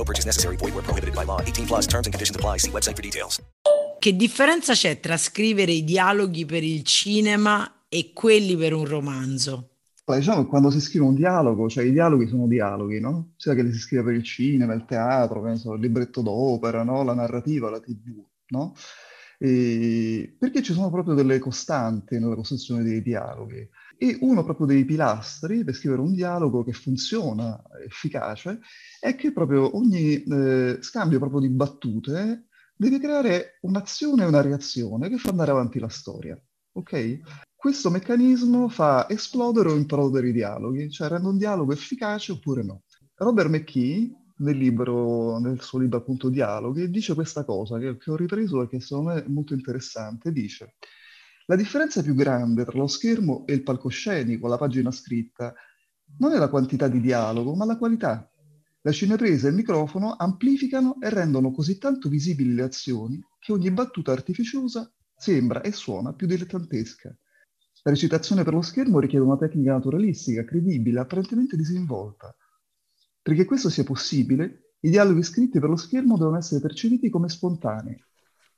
No purchase necessary. Void where prohibited by law. 18 plus terms and conditions apply. See website for details. Che differenza c'è tra scrivere i dialoghi per il cinema e quelli per un romanzo? Poi, diciamo che quando si scrive un dialogo, cioè i dialoghi sono dialoghi, no? Sia che li si scrive per il cinema, il teatro, che ne so, il libretto d'opera, no? La narrativa, la TV, no? E perché ci sono proprio delle costanti nella costruzione dei dialoghi. E uno proprio dei pilastri per scrivere un dialogo che funziona, efficace, è che proprio ogni eh, scambio proprio di battute deve creare un'azione e una reazione che fa andare avanti la storia. Ok? Questo meccanismo fa esplodere o implodere i dialoghi, cioè rende un dialogo efficace oppure no. Robert McKee, nel, libro, nel suo libro appunto Dialoghi, dice questa cosa che, che ho ripreso e che secondo me è molto interessante. Dice, la differenza più grande tra lo schermo e il palcoscenico, la pagina scritta, non è la quantità di dialogo, ma la qualità. La cinepresa e il microfono amplificano e rendono così tanto visibili le azioni che ogni battuta artificiosa sembra e suona più dilettantesca. La recitazione per lo schermo richiede una tecnica naturalistica, credibile, apparentemente disinvolta. Perché questo sia possibile, i dialoghi scritti per lo schermo devono essere percepiti come spontanei.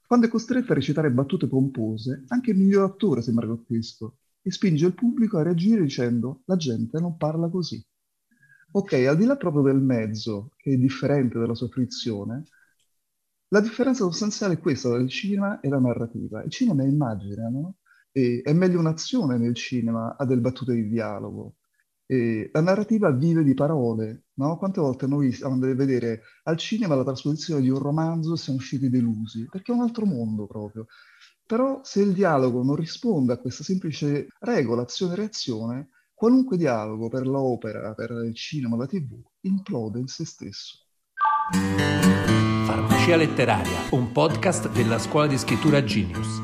Quando è costretto a recitare battute pompose, anche il miglior attore sembra grottesco e spinge il pubblico a reagire dicendo la gente non parla così. Ok, al di là proprio del mezzo, che è differente dalla sua frizione, la differenza sostanziale è questa tra il cinema e la narrativa. Il cinema è immagine, no? E è meglio un'azione nel cinema a delle battute di dialogo. E la narrativa vive di parole, no? Quante volte noi andati a vedere al cinema la trasposizione di un romanzo e siamo usciti delusi, perché è un altro mondo proprio. Però se il dialogo non risponde a questa semplice regola, azione-reazione, qualunque dialogo per l'opera, per il cinema, la tv, implode in se stesso. Farmacia Letteraria, un podcast della scuola di scrittura Genius.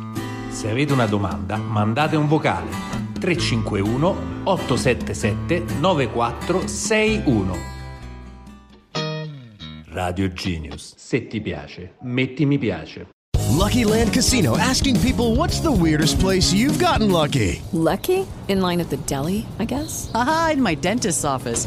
Se avete una domanda, mandate un vocale 351 877 9461. Radio Genius. Se ti piace, metti mi piace. Lucky Land Casino asking people what's the weirdest place you've gotten lucky? Lucky? In line at the deli, I guess? Aha, in my dentist's office.